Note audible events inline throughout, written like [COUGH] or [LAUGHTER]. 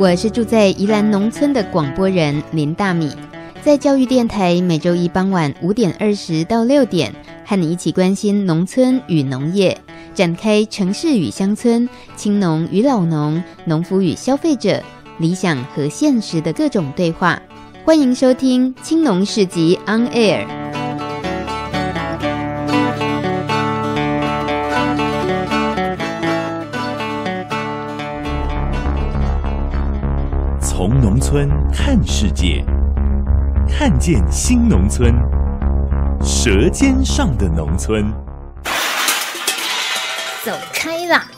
我是住在宜兰农村的广播人林大米，在教育电台每周一傍晚五点二十到六点，和你一起关心农村与农业，展开城市与乡村、青农与老农、农夫与消费者、理想和现实的各种对话。欢迎收听《青农市集 On Air》。村看世界，看见新农村，舌尖上的农村。走开啦！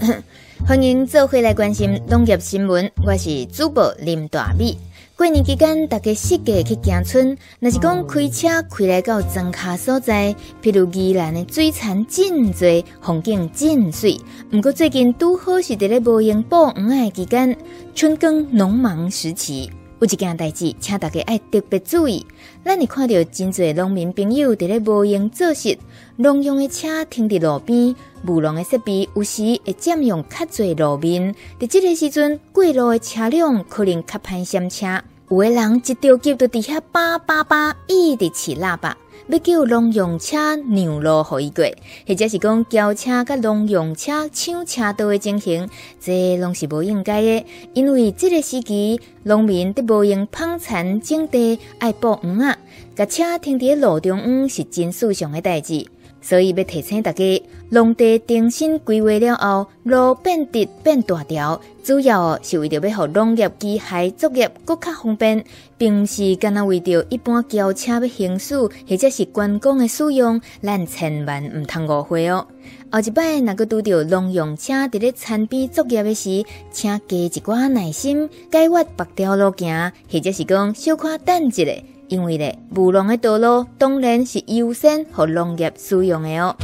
[LAUGHS] 欢迎做回来关心农业新闻，我是主播林大米。过年期间，大家适合去行村。若是讲开车开来到庄卡所在，譬如宜兰的水产真多，风景真水。不过最近拄好是伫咧无闲捕鱼的期间，春耕农忙时期，有一件代志，请大家爱特别注意。咱会看到真侪农民朋友伫咧无闲做事，农用的车停伫路边，务农的设备有时会占用较侪路面。伫这个时阵，过路的车辆可能较歹闪车。有的人一着急就伫遐叭叭叭一直起喇叭，要叫农用车让路互伊过，或者是讲轿车甲农用车抢车道的情形，这拢是无应该的。因为这个时期，农民伫无用捧田种地爱播黄啊，甲车停伫路中央是真事上的代志。所以要提醒大家，农地重新规划了后，路变直变大条，主要是为着要互农业机械作业更较方便，并不是干那为着一般轿车要行驶或者是观光的使用，咱千万唔通误会哦。后一摆若阁拄着农用车伫咧田边作业的时，请加一寡耐心，改挖白条路行，或者是讲小可等一下。因为咧，务农的道路当然是优先和农业使用的哦。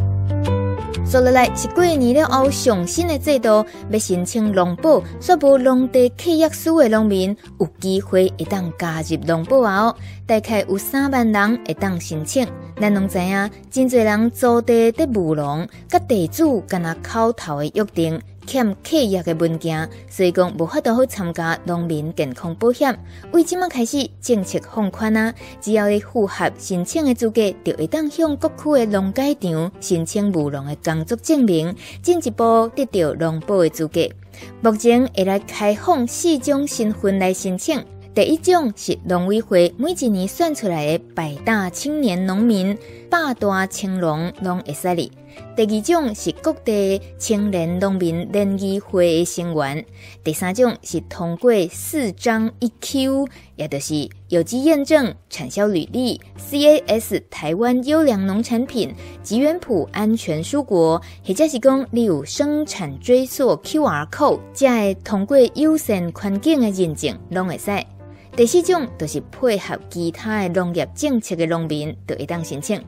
接下来是过年了后上新的制度，要申请农保，煞无农地契约书的农民有机会会当加入农保哦。大概有三万人会当申请。咱拢知影，真侪人租地伫务农，甲地主干那口头的约定。欠契约的文件，所以讲无法度好参加农民健康保险。为即马开始政策放宽啊，只要你符合申请的资格，就会当向各区的农改场申请务农的工作证明，进一步得到农保的资格。目前会来开放四种身份来申请。第一种是农委会每一年选出来的百大青年农民，百大青农拢会使哩。第二种是各地青年农民联谊会的成员，第三种是通过四张一 Q，也就是有机验证、产销履历、CAS 台湾优良农产品、吉原谱安全蔬果，或者是讲你有生产追溯 QR code，才会通过优先环境的认证，拢会使。第四种就是配合其他的农业政策的农民，都会当申请。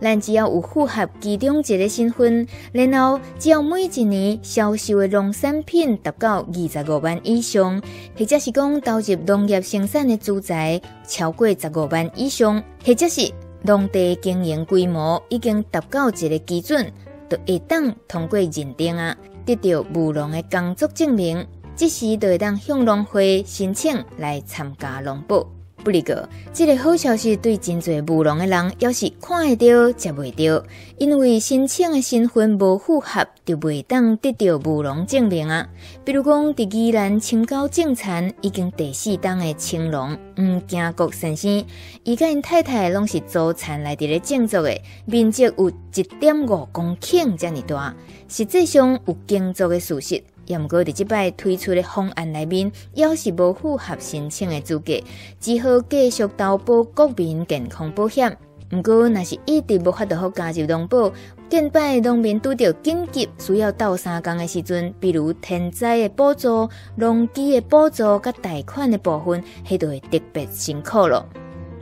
咱只要有符合其中一个身份，然后只要每一年销售的农产品达到二十五万以上，或者是讲投入农业生产的资材超过十五万以上，或者是农地经营规模已经达到一个基准，就会当通过认定啊，得到务农的工作证明，这时就会当向农会申请来参加农保。不哩个，这个好消息对真侪务农的人，要是看会到接袂到，因为申请的身份无符合，就袂当得到务农证明啊。比如讲，在宜兰青高种田已经第四档的青农吴建国先生，伊甲因太太拢是祖产来伫咧种作的，面积有一点五公顷这么大，实际上有耕作的事实。也毋过伫即摆推出的方案内面，要是无符合申请的资格，只好继续投保国民健康保险。毋过，若是一直无法度好加入农保，见摆农民拄着紧急需要斗相共的时阵，比如天灾的补助、农机的补助、甲贷款的部分，迄都会特别辛苦咯。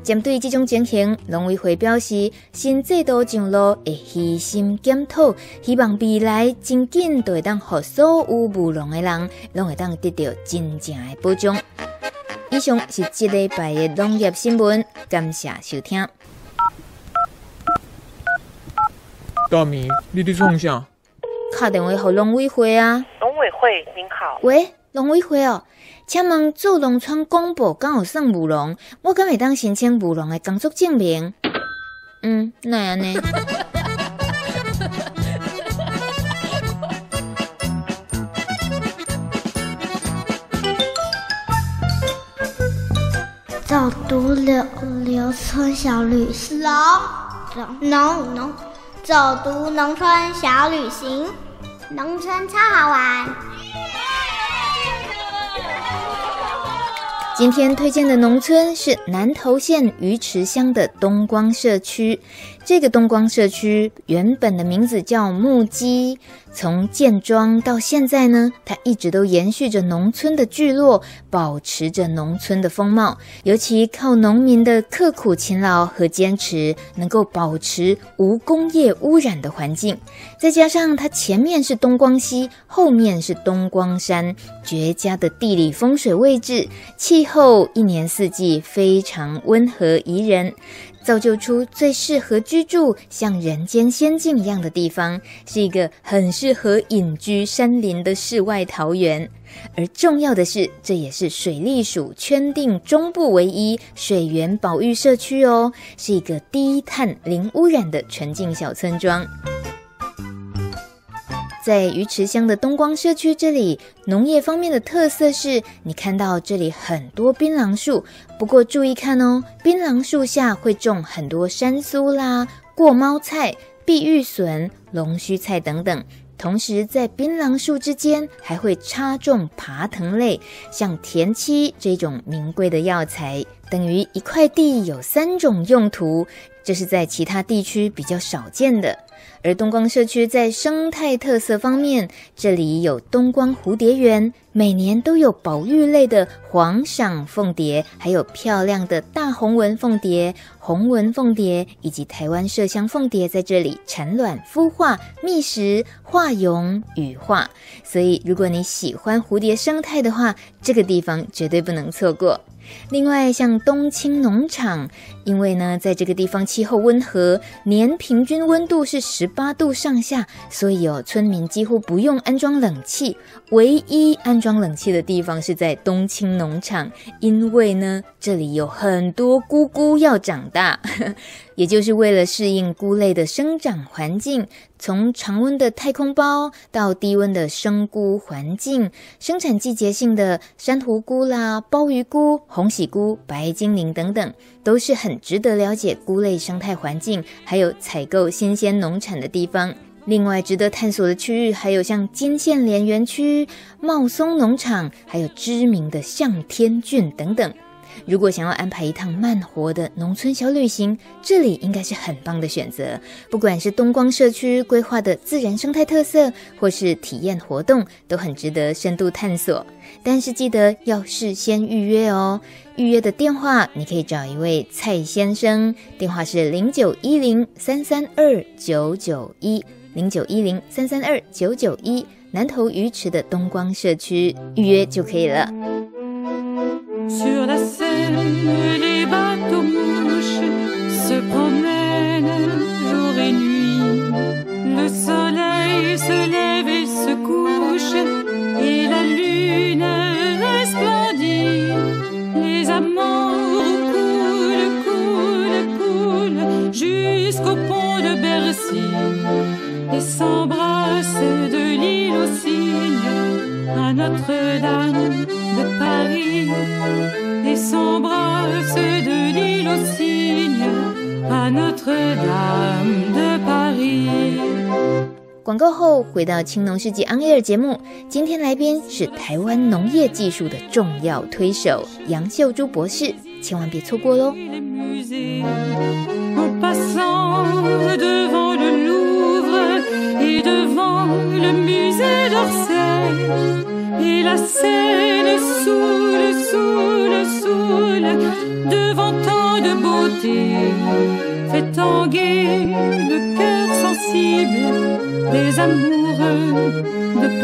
针对这种情形，农委会表示，新制度上路会细心检讨，希望未来真紧都会当予所有务农的人，拢会当得到真正的保障。以上是这礼拜的农业新闻，感谢收听。大米，你伫创啥？打电话给农委会啊。农委会您好。喂，农委会哦。请问做农村广播刚好算务农，我敢会当申请务农的工作证明？嗯，那样呢？走读农农村小旅行，农农农，走读农村小旅行，农村超好玩。今天推荐的农村是南投县鱼池乡的东光社区。这个东光社区原本的名字叫木基，从建庄到现在呢，它一直都延续着农村的聚落，保持着农村的风貌。尤其靠农民的刻苦勤劳和坚持，能够保持无工业污染的环境。再加上它前面是东光溪，后面是东光山，绝佳的地理风水位置，气候一年四季非常温和宜人。造就出最适合居住、像人间仙境一样的地方，是一个很适合隐居山林的世外桃源。而重要的是，这也是水利署圈定中部唯一水源保育社区哦，是一个低碳、零污染的纯净小村庄。在鱼池乡的东光社区这里，农业方面的特色是你看到这里很多槟榔树，不过注意看哦，槟榔树下会种很多山苏啦、过猫菜、碧玉笋、龙须菜等等，同时在槟榔树之间还会插种爬藤类，像田七这种名贵的药材，等于一块地有三种用途，这是在其他地区比较少见的。而东光社区在生态特色方面，这里有东光蝴蝶园，每年都有保育类的黄赏凤蝶，还有漂亮的大红纹凤蝶、红纹凤蝶以及台湾麝香凤蝶在这里产卵、孵化、觅食、化蛹、羽化。所以，如果你喜欢蝴蝶生态的话，这个地方绝对不能错过。另外，像冬青农场，因为呢，在这个地方气候温和，年平均温度是十八度上下，所以哦，村民几乎不用安装冷气。唯一安装冷气的地方是在冬青农场，因为呢，这里有很多菇菇要长大。也就是为了适应菇类的生长环境，从常温的太空包到低温的生菇环境，生产季节性的珊瑚菇啦、鲍鱼菇、红喜菇、白精灵等等，都是很值得了解菇类生态环境，还有采购新鲜农产的地方。另外，值得探索的区域还有像金线莲园区、茂松农场，还有知名的向天郡等等。如果想要安排一趟慢活的农村小旅行，这里应该是很棒的选择。不管是东光社区规划的自然生态特色，或是体验活动，都很值得深度探索。但是记得要事先预约哦。预约的电话你可以找一位蔡先生，电话是零九一零三三二九九一零九一零三三二九九一，南投鱼池的东光社区预约就可以了。les bateaux mouches se promènent jour et nuit. Le soleil se lève et se couche et la lune resplendit. Les amours coulent, coulent, coulent jusqu'au pont de Bercy et s'embrassent de l'île au cygne à Notre-Dame de Paris. 广告后回到青农世纪 On Air 节目，今天来宾是台湾农业技术的重要推手杨秀珠博士，千万别错过喽！Open your mind，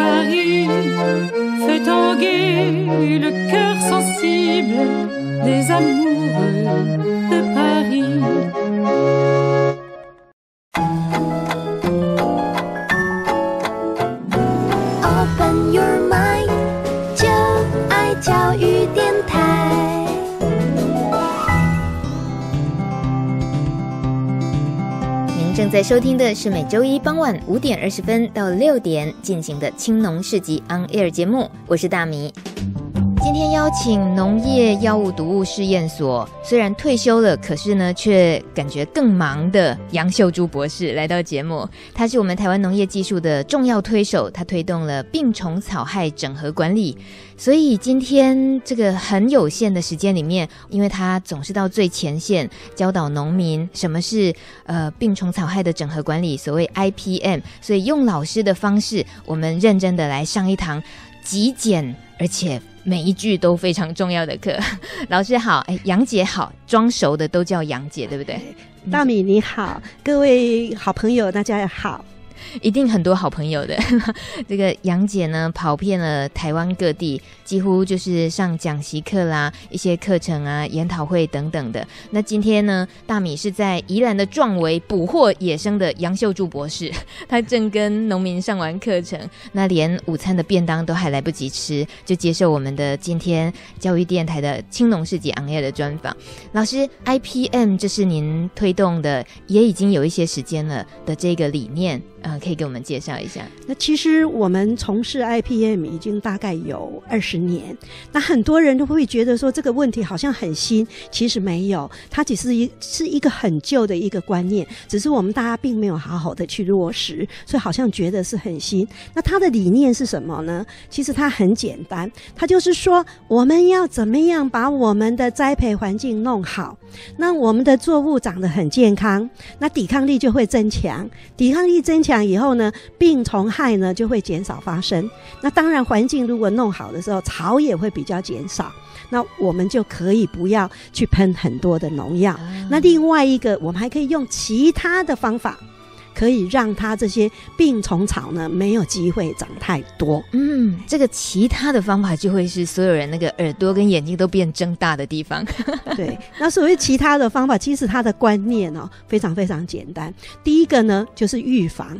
就爱教育。收听的是每周一傍晚五点二十分到六点进行的青农市集 On Air 节目，我是大米。今天邀请农业药物毒物试验所虽然退休了，可是呢却感觉更忙的杨秀珠博士来到节目。他是我们台湾农业技术的重要推手，他推动了病虫草害整合管理。所以今天这个很有限的时间里面，因为他总是到最前线教导农民什么是呃病虫草害的整合管理，所谓 IPM。所以用老师的方式，我们认真的来上一堂极简而且。每一句都非常重要的课，[LAUGHS] 老师好，哎，杨姐好，装熟的都叫杨姐，对不对？大米你好，各位好朋友，大家好。一定很多好朋友的，[LAUGHS] 这个杨姐呢，跑遍了台湾各地，几乎就是上讲习课啦，一些课程啊、研讨会等等的。那今天呢，大米是在宜兰的壮围捕获野生的杨秀柱博士，[LAUGHS] 他正跟农民上完课程，那连午餐的便当都还来不及吃，就接受我们的今天教育电台的青农市集 On Air 的专访。老师，IPM 这是您推动的，也已经有一些时间了的这个理念。啊，可以给我们介绍一下。那其实我们从事 IPM 已经大概有二十十年。那很多人都会觉得说这个问题好像很新，其实没有，它只是一是一个很旧的一个观念，只是我们大家并没有好好的去落实，所以好像觉得是很新。那它的理念是什么呢？其实它很简单，它就是说我们要怎么样把我们的栽培环境弄好，那我们的作物长得很健康，那抵抗力就会增强，抵抗力增强。以后呢，病虫害呢就会减少发生。那当然，环境如果弄好的时候，草也会比较减少。那我们就可以不要去喷很多的农药。那另外一个，我们还可以用其他的方法，可以让它这些病虫草呢没有机会长太多。嗯，这个其他的方法就会是所有人那个耳朵跟眼睛都变睁大的地方。[LAUGHS] 对，那所谓其他的方法，其实它的观念哦非常非常简单。第一个呢就是预防。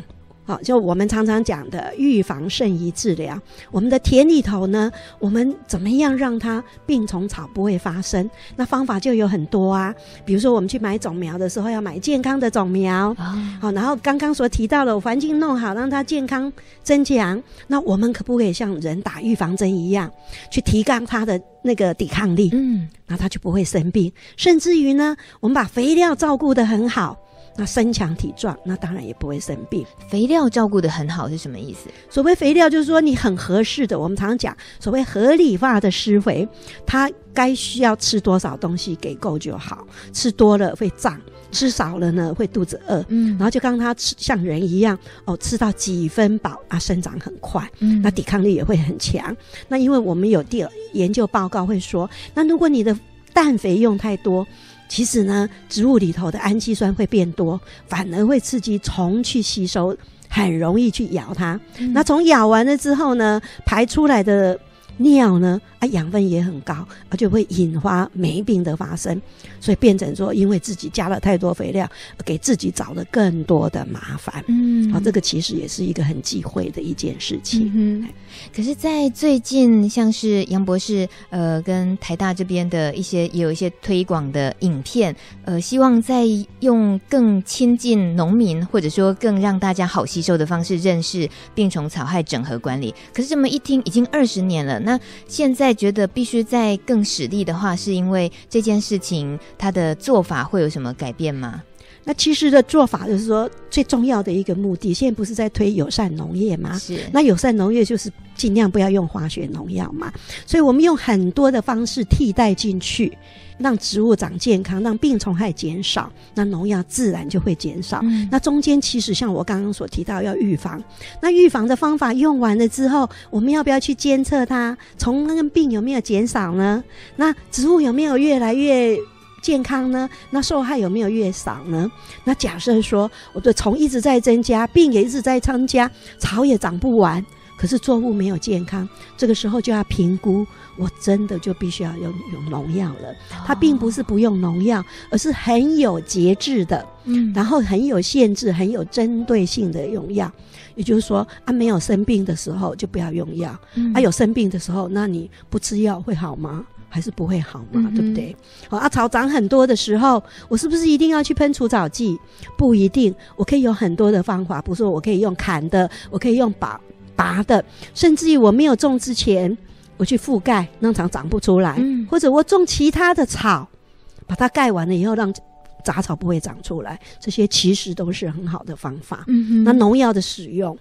好，就我们常常讲的预防胜于治疗。我们的田里头呢，我们怎么样让它病虫草不会发生？那方法就有很多啊。比如说，我们去买种苗的时候，要买健康的种苗。好，然后刚刚所提到的环境弄好，让它健康增强。那我们可不可以像人打预防针一样，去提高它的那个抵抗力？嗯，那它就不会生病。甚至于呢，我们把肥料照顾得很好。那身强体壮，那当然也不会生病。肥料照顾得很好是什么意思？所谓肥料，就是说你很合适的。我们常常讲所谓合理化的施肥，它该需要吃多少东西给够就好。吃多了会胀，吃少了呢会肚子饿。嗯，然后就刚刚他吃像人一样哦，吃到几分饱啊，生长很快，嗯，那抵抗力也会很强。那因为我们有第二研究报告会说，那如果你的氮肥用太多。其实呢，植物里头的氨基酸会变多，反而会刺激虫去吸收，很容易去咬它。嗯、那虫咬完了之后呢，排出来的。尿呢，啊，养分也很高，而且会引发霉病的发生，所以变成说，因为自己加了太多肥料，给自己找了更多的麻烦。嗯，好，这个其实也是一个很忌讳的一件事情。嗯，可是，在最近，像是杨博士，呃，跟台大这边的一些，也有一些推广的影片，呃，希望在用更亲近农民，或者说更让大家好吸收的方式认识病虫草害整合管理。可是这么一听，已经二十年了。那现在觉得必须再更实力的话，是因为这件事情他的做法会有什么改变吗？那其实的做法就是说，最重要的一个目的，现在不是在推友善农业吗？是。那友善农业就是尽量不要用化学农药嘛，所以我们用很多的方式替代进去。让植物长健康，让病虫害减少，那农药自然就会减少。嗯、那中间其实像我刚刚所提到，要预防。那预防的方法用完了之后，我们要不要去监测它，从那个病有没有减少呢？那植物有没有越来越健康呢？那受害有没有越少呢？那假设说我的虫一直在增加，病也一直在增加，草也长不完。可是作物没有健康，这个时候就要评估，我真的就必须要用用农药了。它并不是不用农药，而是很有节制的，嗯，然后很有限制、很有针对性的用药。也就是说，啊，没有生病的时候就不要用药，嗯，啊，有生病的时候，那你不吃药会好吗？还是不会好嘛，嗯、对不对？好啊，草长很多的时候，我是不是一定要去喷除草剂？不一定，我可以有很多的方法，比如说我可以用砍的，我可以用拔拔的，甚至于我没有种之前，我去覆盖，让草长不出来，嗯、或者我种其他的草，把它盖完了以后，让杂草不会长出来，这些其实都是很好的方法。嗯哼，那农药的使用。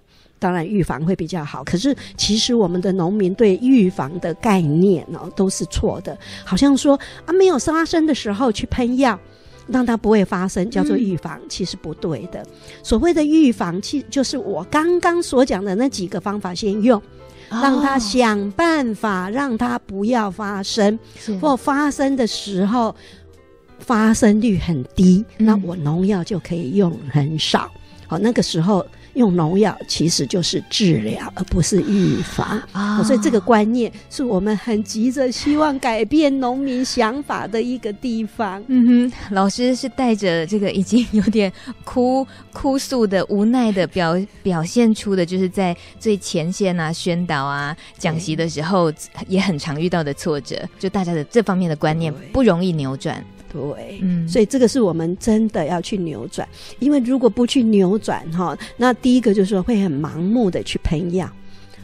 当然，预防会比较好。可是，其实我们的农民对预防的概念呢，都是错的。好像说啊，没有发生的时候去喷药，让它不会发生，叫做预防，其实不对的。所谓的预防，其实就是我刚刚所讲的那几个方法先用，让它想办法让它不要发生，或发生的时候发生率很低，那我农药就可以用很少。好，那个时候。用农药其实就是治疗，而不是预防啊！所以这个观念是我们很急着希望改变农民想法的一个地方。嗯哼，老师是带着这个已经有点哭哭诉的无奈的表表现出的，就是在最前线啊宣导啊讲习的时候也很常遇到的挫折，就大家的这方面的观念不容易扭转。对，嗯，所以这个是我们真的要去扭转，因为如果不去扭转哈，那第一个就是说会很盲目的去喷药，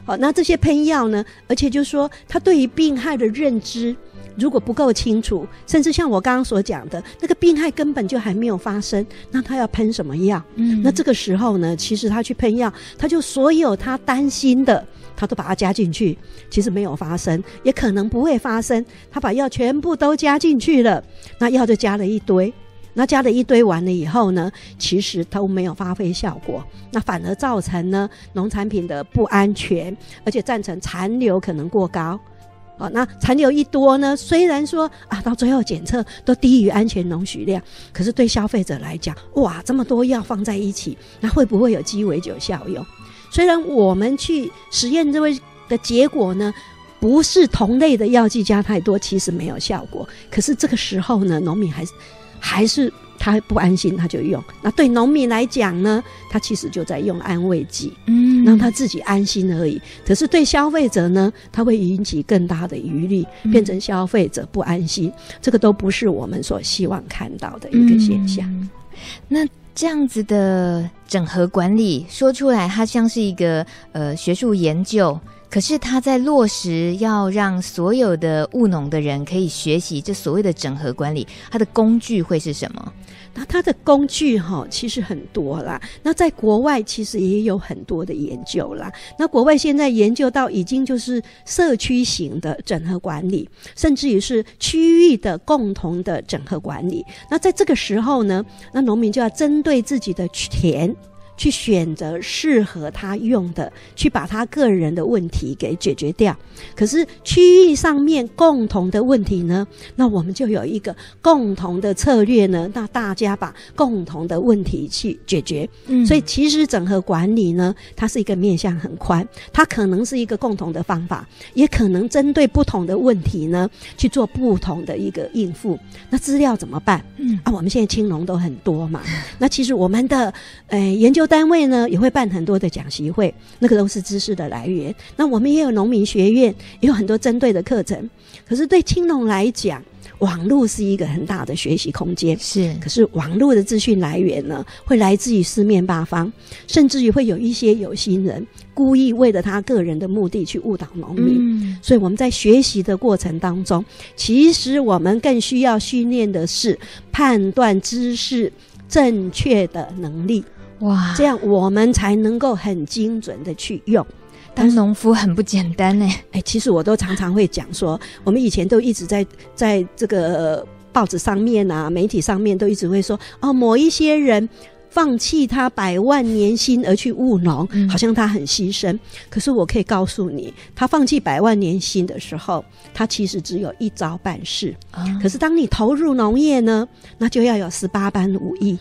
好，那这些喷药呢，而且就是说他对于病害的认知如果不够清楚，甚至像我刚刚所讲的那个病害根本就还没有发生，那他要喷什么药？嗯，那这个时候呢，其实他去喷药，他就所有他担心的。他都把它加进去，其实没有发生，也可能不会发生。他把药全部都加进去了，那药就加了一堆，那加了一堆完了以后呢，其实都没有发挥效果，那反而造成呢农产品的不安全，而且造成残留可能过高。哦，那残留一多呢，虽然说啊到最后检测都低于安全容许量，可是对消费者来讲，哇，这么多药放在一起，那会不会有鸡尾酒效用？虽然我们去实验这位的结果呢，不是同类的药剂加太多，其实没有效果。可是这个时候呢，农民还是还是他不安心，他就用。那对农民来讲呢，他其实就在用安慰剂，嗯，让他自己安心而已。可是对消费者呢，他会引起更大的疑虑，变成消费者不安心。嗯，这个都不是我们所希望看到的一个现象。嗯，那。这样子的整合管理说出来，它像是一个呃学术研究，可是他在落实要让所有的务农的人可以学习这所谓的整合管理，它的工具会是什么？那它的工具哈，其实很多啦。那在国外其实也有很多的研究啦。那国外现在研究到已经就是社区型的整合管理，甚至于是区域的共同的整合管理。那在这个时候呢，那农民就要针对自己的田。去选择适合他用的，去把他个人的问题给解决掉。可是区域上面共同的问题呢？那我们就有一个共同的策略呢。那大家把共同的问题去解决。嗯，所以其实整合管理呢，它是一个面向很宽，它可能是一个共同的方法，也可能针对不同的问题呢去做不同的一个应付。那资料怎么办？嗯啊，我们现在青龙都很多嘛。那其实我们的呃研究。单位呢也会办很多的讲习会，那个都是知识的来源。那我们也有农民学院，也有很多针对的课程。可是对青农来讲，网络是一个很大的学习空间。是，可是网络的资讯来源呢，会来自于四面八方，甚至于会有一些有心人故意为了他个人的目的去误导农民。嗯，所以我们在学习的过程当中，其实我们更需要训练的是判断知识正确的能力。哇，这样我们才能够很精准的去用。当农夫很不简单呢。哎，其实我都常常会讲说，我们以前都一直在在这个报纸上面啊、媒体上面都一直会说，哦，某一些人放弃他百万年薪而去务农，嗯、好像他很牺牲。可是我可以告诉你，他放弃百万年薪的时候，他其实只有一招办事。嗯、可是当你投入农业呢，那就要有十八般武艺。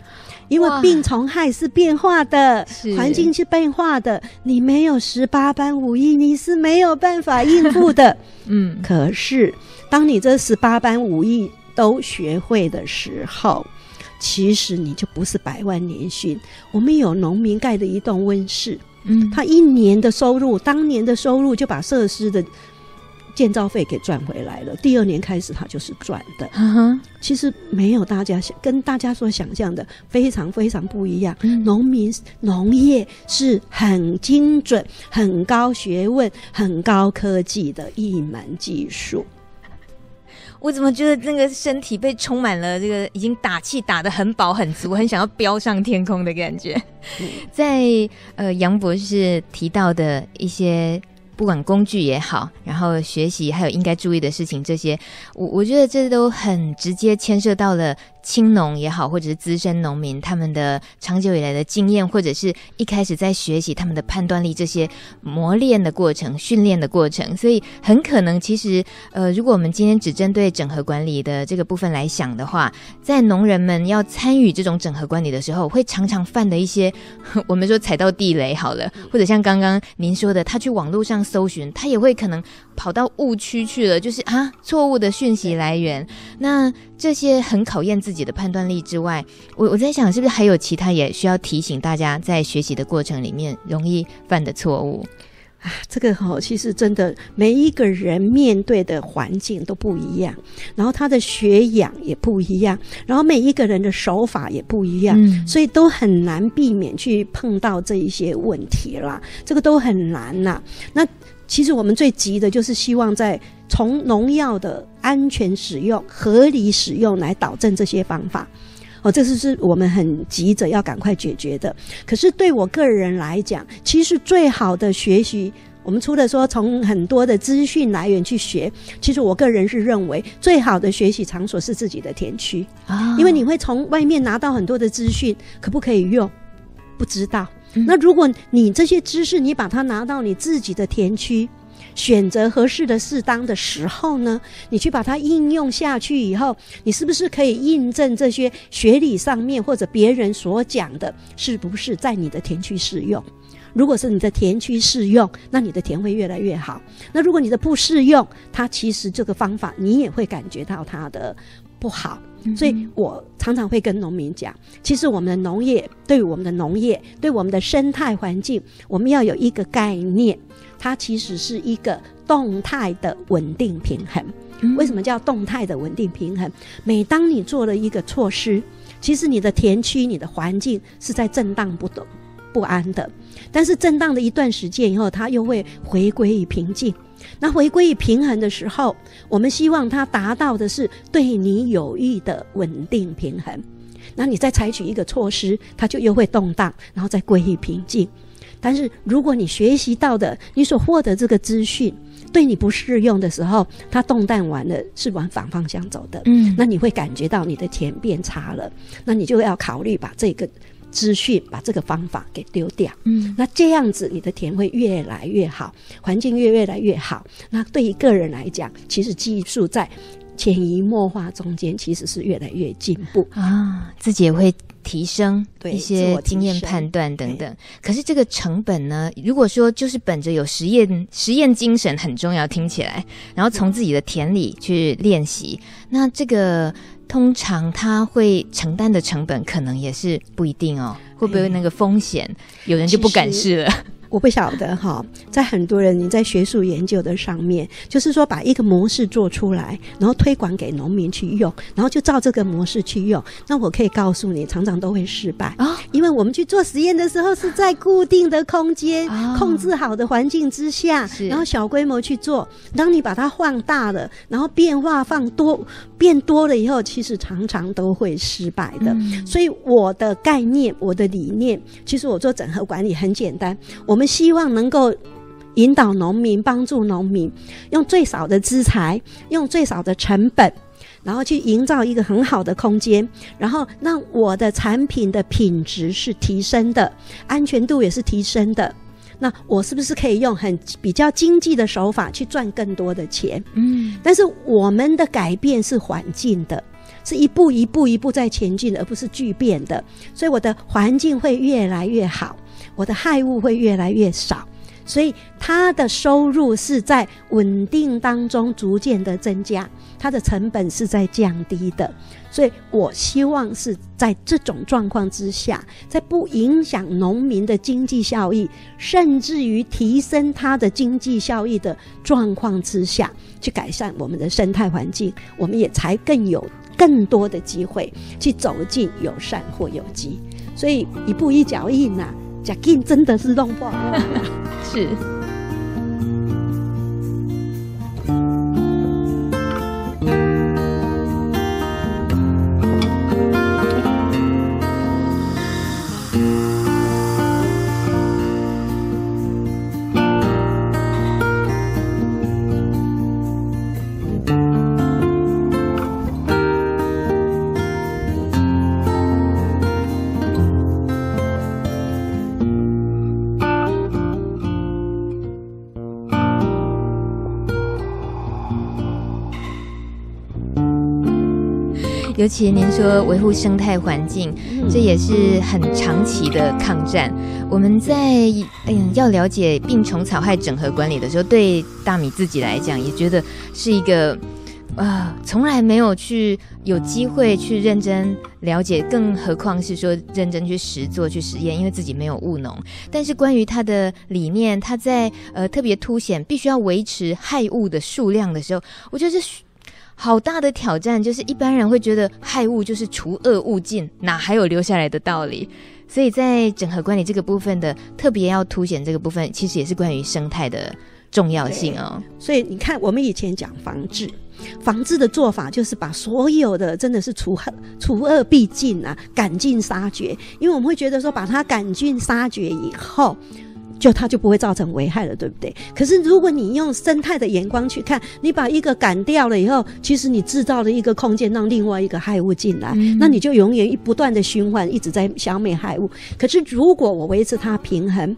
因为病虫害是变化的，环境是变化的，你没有十八般武艺，你是没有办法应付的。[LAUGHS] 嗯，可是当你这十八般武艺都学会的时候，其实你就不是百万年薪。我们有农民盖的一栋温室，嗯，他一年的收入，当年的收入就把设施的。建造费给赚回来了，第二年开始他就是赚的。其实没有大家想跟大家所想象的非常非常不一样。嗯、农民农业是很精准、很高学问、很高科技的一门技术。我怎么觉得那个身体被充满了这个已经打气打得很饱很足，很想要飙上天空的感觉？嗯、在呃杨博士提到的一些。不管工具也好，然后学习还有应该注意的事情，这些我我觉得这都很直接牵涉到了。青农也好，或者是资深农民，他们的长久以来的经验，或者是一开始在学习他们的判断力，这些磨练的过程、训练的过程，所以很可能，其实呃，如果我们今天只针对整合管理的这个部分来想的话，在农人们要参与这种整合管理的时候，会常常犯的一些，[LAUGHS] 我们说踩到地雷好了，或者像刚刚您说的，他去网络上搜寻，他也会可能跑到误区去了，就是啊，错误的讯息来源，那。这些很考验自己的判断力之外，我我在想，是不是还有其他也需要提醒大家在学习的过程里面容易犯的错误啊？这个哈、哦，其实真的每一个人面对的环境都不一样，然后他的学养也不一样，然后每一个人的手法也不一样，嗯、所以都很难避免去碰到这一些问题啦。这个都很难呐、啊。那其实我们最急的就是希望在。从农药的安全使用、合理使用来导正这些方法，哦，这是是我们很急着要赶快解决的。可是对我个人来讲，其实最好的学习，我们除了说从很多的资讯来源去学，其实我个人是认为最好的学习场所是自己的田区啊，因为你会从外面拿到很多的资讯，可不可以用？不知道。那如果你这些知识，你把它拿到你自己的田区。选择合适的、适当的时候呢，你去把它应用下去以后，你是不是可以印证这些学理上面或者别人所讲的，是不是在你的田区适用？如果是你的田区适用，那你的田会越来越好。那如果你的不适用，它其实这个方法你也会感觉到它的不好。所以我常常会跟农民讲，其实我们的农业对于我们的农业，对我们的生态环境，我们要有一个概念。它其实是一个动态的稳定平衡。为什么叫动态的稳定平衡？每当你做了一个措施，其实你的田区、你的环境是在震荡不动、不安的。但是震荡了一段时间以后，它又会回归于平静。那回归于平衡的时候，我们希望它达到的是对你有益的稳定平衡。那你再采取一个措施，它就又会动荡，然后再归于平静。但是，如果你学习到的，你所获得这个资讯对你不适用的时候，它动荡完了是往反方向走的。嗯，那你会感觉到你的钱变差了，那你就要考虑把这个资讯、把这个方法给丢掉。嗯，那这样子你的田会越来越好，环境越越来越好。那对于个人来讲，其实技术在潜移默化中间，其实是越来越进步啊，自己也会。提升一些经验判断等等，可是这个成本呢？如果说就是本着有实验实验精神很重要，听起来，然后从自己的田里去练习，那这个通常他会承担的成本可能也是不一定哦，会不会那个风险有人就不敢试了？我不晓得哈，在很多人你在学术研究的上面，就是说把一个模式做出来，然后推广给农民去用，然后就照这个模式去用。那我可以告诉你，常常都会失败啊，因为我们去做实验的时候是在固定的空间、控制好的环境之下，然后小规模去做。当你把它放大了，然后变化放多变多了以后，其实常常都会失败的。所以我的概念，我的理念，其实我做整合管理很简单，我。我们希望能够引导农民，帮助农民用最少的资财，用最少的成本，然后去营造一个很好的空间，然后让我的产品的品质是提升的，安全度也是提升的。那我是不是可以用很比较经济的手法去赚更多的钱？嗯，但是我们的改变是环境的，是一步一步一步在前进的，而不是巨变的，所以我的环境会越来越好。我的害物会越来越少，所以它的收入是在稳定当中逐渐的增加，它的成本是在降低的。所以我希望是在这种状况之下，在不影响农民的经济效益，甚至于提升它的经济效益的状况之下，去改善我们的生态环境，我们也才更有更多的机会去走进友善或有机。所以一步一脚印呐、啊，脚印真的是弄不好 [LAUGHS] 是。尤其您说维护生态环境，这也是很长期的抗战。我们在嗯。要了解病虫草害整合管理的时候，对大米自己来讲，也觉得是一个啊、呃，从来没有去有机会去认真了解，更何况是说认真去实做去实验，因为自己没有务农。但是关于它的理念，它在呃特别凸显必须要维持害物的数量的时候，我觉得是。好大的挑战，就是一般人会觉得害物就是除恶务尽，哪还有留下来的道理？所以在整合管理这个部分的特别要凸显这个部分，其实也是关于生态的重要性哦。所以你看，我们以前讲防治，防治的做法就是把所有的真的是除恶除恶必尽啊，赶尽杀绝，因为我们会觉得说，把它赶尽杀绝以后。就它就不会造成危害了，对不对？可是如果你用生态的眼光去看，你把一个赶掉了以后，其实你制造了一个空间，让另外一个害物进来，嗯、那你就永远不断的循环，一直在消灭害物。可是如果我维持它平衡。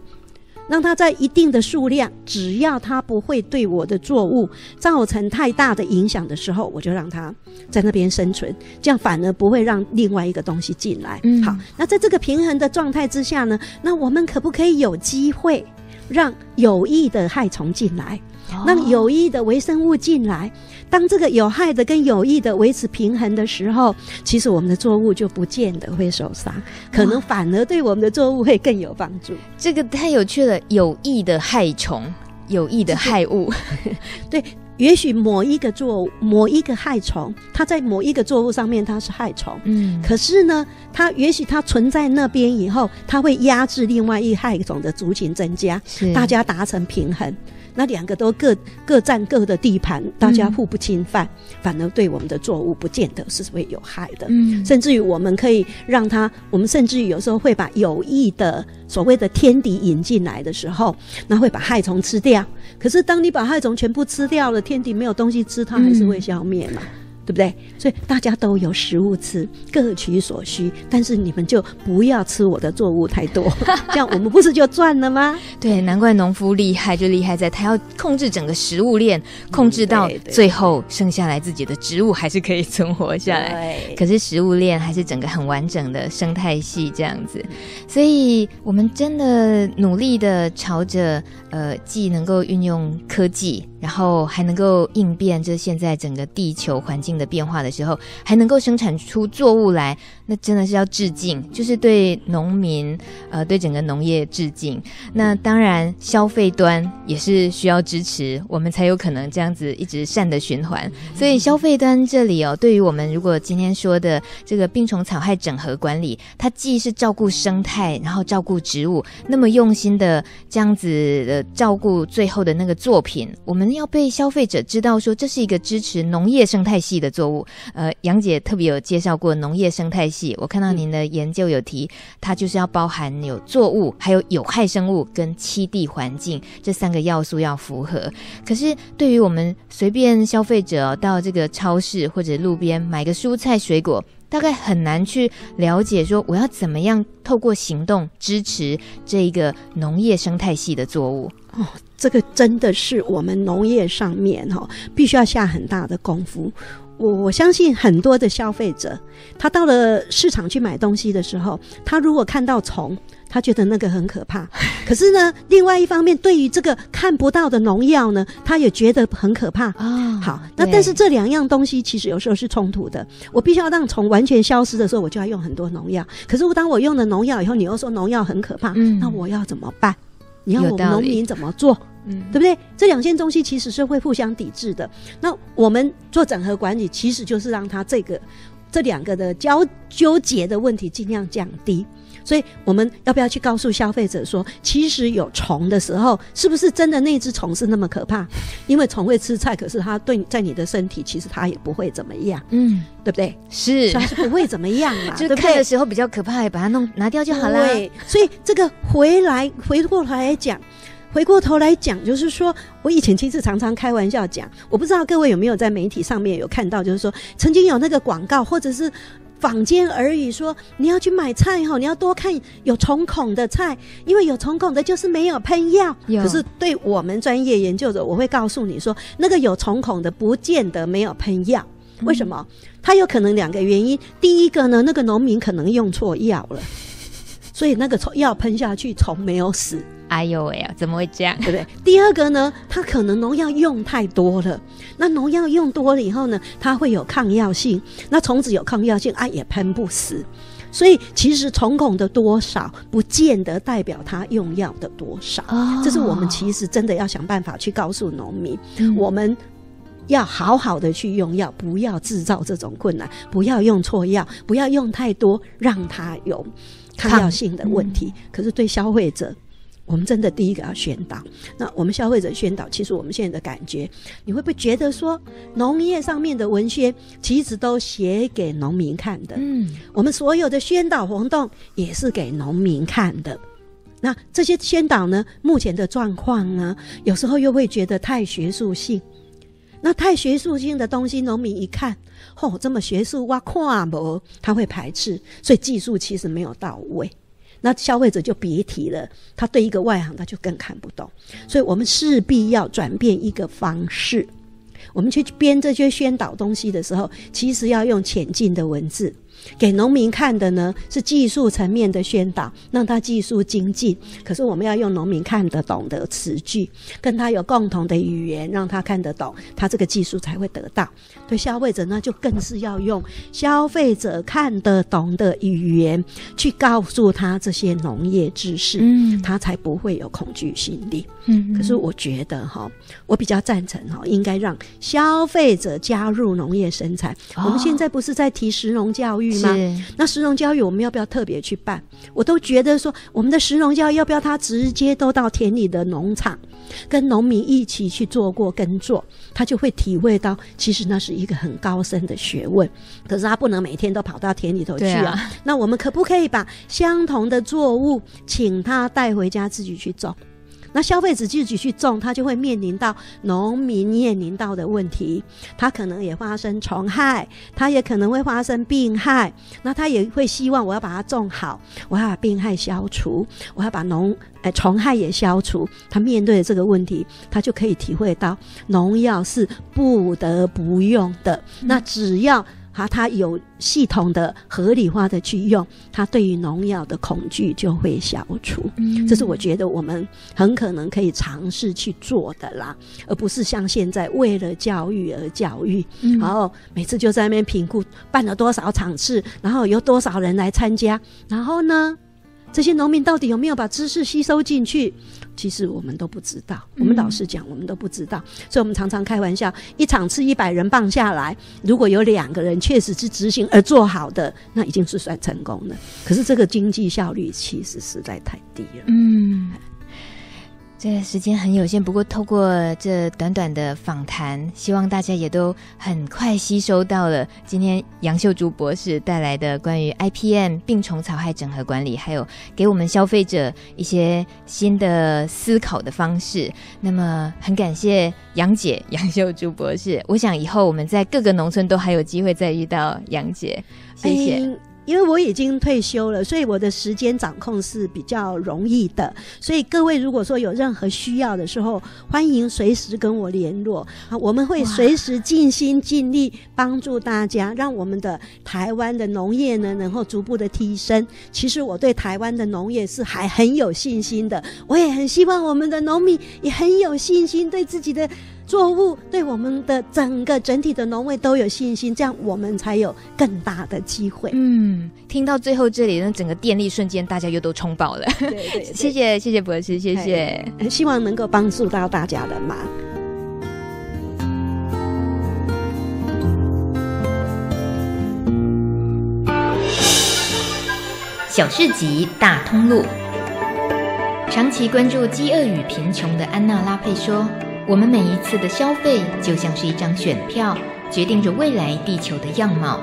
让它在一定的数量，只要它不会对我的作物造成太大的影响的时候，我就让它在那边生存，这样反而不会让另外一个东西进来。嗯，好，那在这个平衡的状态之下呢，那我们可不可以有机会让有益的害虫进来？让有益的微生物进来，当这个有害的跟有益的维持平衡的时候，其实我们的作物就不见得会受伤，可能反而对我们的作物会更有帮助。这个太有趣了，有益的害虫，有益的害物，[LAUGHS] [LAUGHS] 对，也许某一个作物、某一个害虫，它在某一个作物上面它是害虫，嗯，可是呢，它也许它存在那边以后，它会压制另外一害虫的族群增加，大家达成平衡。那两个都各各占各的地盘，大家互不侵犯，嗯，反而对我们的作物不见得是会有害的。嗯，甚至于我们可以让它，我们甚至于有时候会把有益的所谓的天敌引进来的时候，那会把害虫吃掉。可是当你把害虫全部吃掉了，天敌没有东西吃，它还是会消灭嘛。嗯对不对？所以大家都有食物吃，各取所需。但是你们就不要吃我的作物太多，[LAUGHS] 这样我们不是就赚了吗？对，难怪农夫厉害，就厉害在他要控制整个食物链，控制到最后剩下来自己的植物还是可以存活下来。可是食物链还是整个很完整的生态系这样子，所以我们真的努力的朝着呃，既能够运用科技。然后还能够应变这现在整个地球环境的变化的时候，还能够生产出作物来，那真的是要致敬，就是对农民，呃，对整个农业致敬。那当然，消费端也是需要支持，我们才有可能这样子一直善的循环。所以消费端这里哦，对于我们如果今天说的这个病虫草害整合管理，它既是照顾生态，然后照顾植物，那么用心的这样子的照顾最后的那个作品，我们。要被消费者知道说，这是一个支持农业生态系的作物。呃，杨姐特别有介绍过农业生态系，我看到您的研究有提，它就是要包含有作物、还有有害生物跟栖地环境这三个要素要符合。可是对于我们随便消费者到这个超市或者路边买个蔬菜水果，大概很难去了解说我要怎么样透过行动支持这一个农业生态系的作物。哦，这个真的是我们农业上面哈，必须要下很大的功夫。我我相信很多的消费者，他到了市场去买东西的时候，他如果看到虫，他觉得那个很可怕。[LAUGHS] 可是呢，另外一方面，对于这个看不到的农药呢，他也觉得很可怕。啊，好，那但是这两样东西其实有时候是冲突的。我必须要让虫完全消失的时候，我就要用很多农药。可是我当我用了农药以后，你又说农药很可怕，嗯，那我要怎么办？你要我们农民怎么做？嗯，对不对？这两件东西其实是会互相抵制的。那我们做整合管理，其实就是让它这个这两个的交纠结的问题尽量降低。所以我们要不要去告诉消费者说，其实有虫的时候，是不是真的那只虫是那么可怕？因为虫会吃菜，可是它对在你的身体其实它也不会怎么样，嗯，对不对？是，它是不会怎么样嘛。[LAUGHS] 就看的时候比较可怕，把它弄拿掉就好了。对，所以这个回来回过头来讲，回过头来讲，就是说我以前其实常常开玩笑讲，我不知道各位有没有在媒体上面有看到，就是说曾经有那个广告或者是。坊间耳语说，你要去买菜哈，你要多看有虫孔的菜，因为有虫孔的就是没有喷药。可是对我们专业研究者，我会告诉你说，那个有虫孔的不见得没有喷药。为什么？它有可能两个原因。第一个呢，那个农民可能用错药了，所以那个虫药喷下去，虫没有死。哎呦喂啊，怎么会这样？对不对？第二个呢，它可能农药用太多了。那农药用多了以后呢，它会有抗药性。那虫子有抗药性啊，也喷不死。所以其实虫孔的多少，不见得代表它用药的多少。哦。这是我们其实真的要想办法去告诉农民，嗯、我们要好好的去用药，不要制造这种困难，不要用错药，不要用太多，让它有抗药性的问题。嗯、可是对消费者。我们真的第一个要宣导，那我们消费者宣导，其实我们现在的感觉，你会不会觉得说，农业上面的文宣其实都写给农民看的？嗯，我们所有的宣导活动也是给农民看的。那这些宣导呢，目前的状况呢，有时候又会觉得太学术性。那太学术性的东西，农民一看，哦，这么学术，哇，看不，他会排斥，所以技术其实没有到位。那消费者就别提了，他对一个外行他就更看不懂，所以我们势必要转变一个方式。我们去编这些宣导东西的时候，其实要用浅近的文字。给农民看的呢，是技术层面的宣导，让他技术精进。可是我们要用农民看得懂的词句，跟他有共同的语言，让他看得懂，他这个技术才会得到。对消费者呢，就更是要用消费者看得懂的语言去告诉他这些农业知识，嗯，他才不会有恐惧心理。嗯，可是我觉得哈，我比较赞成哈，应该让消费者加入农业生产。哦，我们现在不是在提食农教育吗？那石农教育我们要不要特别去办？我都觉得说，我们的石农教育要不要他直接都到田里的农场，跟农民一起去做过耕作，他就会体会到，其实那是一个很高深的学问。可是他不能每天都跑到田里头去啊。啊那我们可不可以把相同的作物，请他带回家自己去种？那消费者自己去种，他就会面临到农民面临到的问题，他可能也发生虫害，他也可能会发生病害。那他也会希望我要把它种好，我要把病害消除，我要把农呃虫害也消除。他面对这个问题，他就可以体会到农药是不得不用的。那只要。好，他有系统的、合理化的去用，他对于农药的恐惧就会消除。嗯，这是我觉得我们很可能可以尝试去做的啦，而不是像现在为了教育而教育，嗯，然后每次就在那边评估办了多少场次，然后有多少人来参加，然后呢，这些农民到底有没有把知识吸收进去？其实我们都不知道，我们老实讲，我们都不知道，嗯、所以我们常常开玩笑，一场次一百人棒下来，如果有两个人确实是执行而做好的，那已经是算成功了。可是这个经济效率其实实在太低了。嗯。这个时间很有限，不过透过这短短的访谈，希望大家也都很快吸收到了今天杨秀珠博士带来的关于 IPM 病虫草害整合管理，还有给我们消费者一些新的思考的方式。那么，很感谢杨姐杨秀珠博士。我想以后我们在各个农村都还有机会再遇到杨姐。谢谢。因为我已经退休了，所以我的时间掌控是比较容易的。所以各位如果说有任何需要的时候，欢迎随时跟我联络啊，我们会随时尽心尽力帮助大家，让我们的台湾的农业呢能够逐步的提升。其实我对台湾的农业是还很有信心的，我也很希望我们的农民也很有信心，对自己的。作物对我们的整个整体的农位都有信心，这样我们才有更大的机会。嗯，听到最后这里，那整个电力瞬间大家又都充饱了。对对，对，[LAUGHS] 谢谢谢谢博士，谢谢，希望能够帮助到大家的忙。小市集大通路，长期关注饥饿与贫穷的安娜拉佩说。我们每一次的消费，就像是一张选票，决定着未来地球的样貌。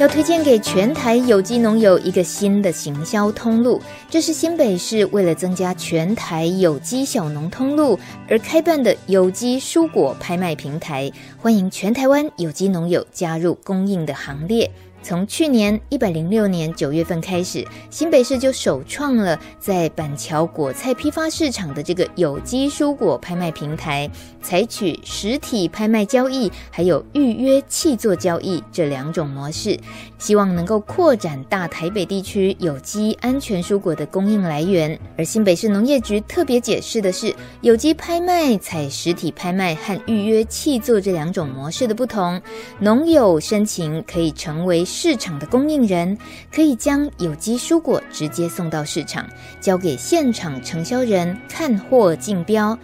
要推荐给全台有机农友一个新的行销通路，这是新北市为了增加全台有机小农通路而开办的有机蔬果拍卖平台，欢迎全台湾有机农友加入供应的行列。从去年一百零六年九月份开始，新北市就首创了在板桥果菜批发市场的这个有机蔬果拍卖平台，采取实体拍卖交易，还有预约契作交易这两种模式，希望能够扩展大台北地区有机安全蔬果的供应来源。而新北市农业局特别解释的是，有机拍卖采实体拍卖和预约契作这两种模式的不同，农友申请可以成为。市场的供应人可以将有机蔬果直接送到市场，交给现场承销人看货竞标。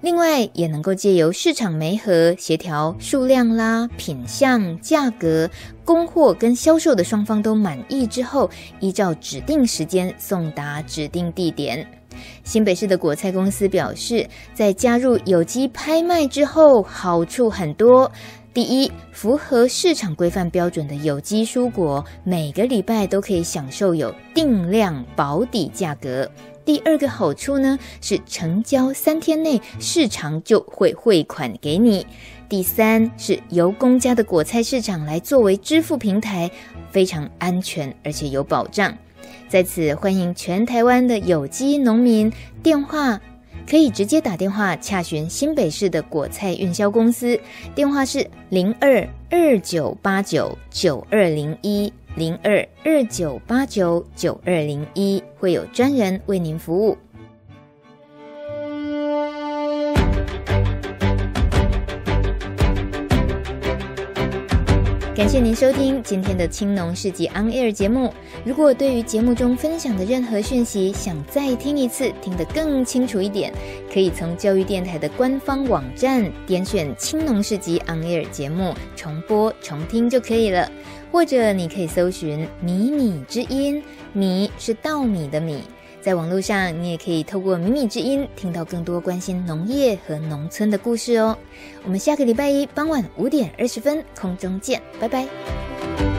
另外，也能够借由市场媒合协调数量啦、品相、价格，供货跟销售的双方都满意之后，依照指定时间送达指定地点。新北市的果菜公司表示，在加入有机拍卖之后，好处很多。第一，符合市场规范标准的有机蔬果，每个礼拜都可以享受有定量保底价格。第二个好处呢，是成交三天内市场就会汇款给你。第三，是由公家的果菜市场来作为支付平台，非常安全而且有保障。在此欢迎全台湾的有机农民电话。可以直接打电话洽询新北市的果菜运销公司，电话是零二二九八九九二零一零二二九八九九二零一，会有专人为您服务。感谢您收听今天的青农市集 On Air 节目。如果对于节目中分享的任何讯息想再听一次，听得更清楚一点，可以从教育电台的官方网站点选青农市集 On Air 节目重播重听就可以了。或者你可以搜寻“米米之音”，米是稻米的米。在网络上，你也可以透过“米米之音”听到更多关心农业和农村的故事哦。我们下个礼拜一傍晚五点二十分空中见，拜拜。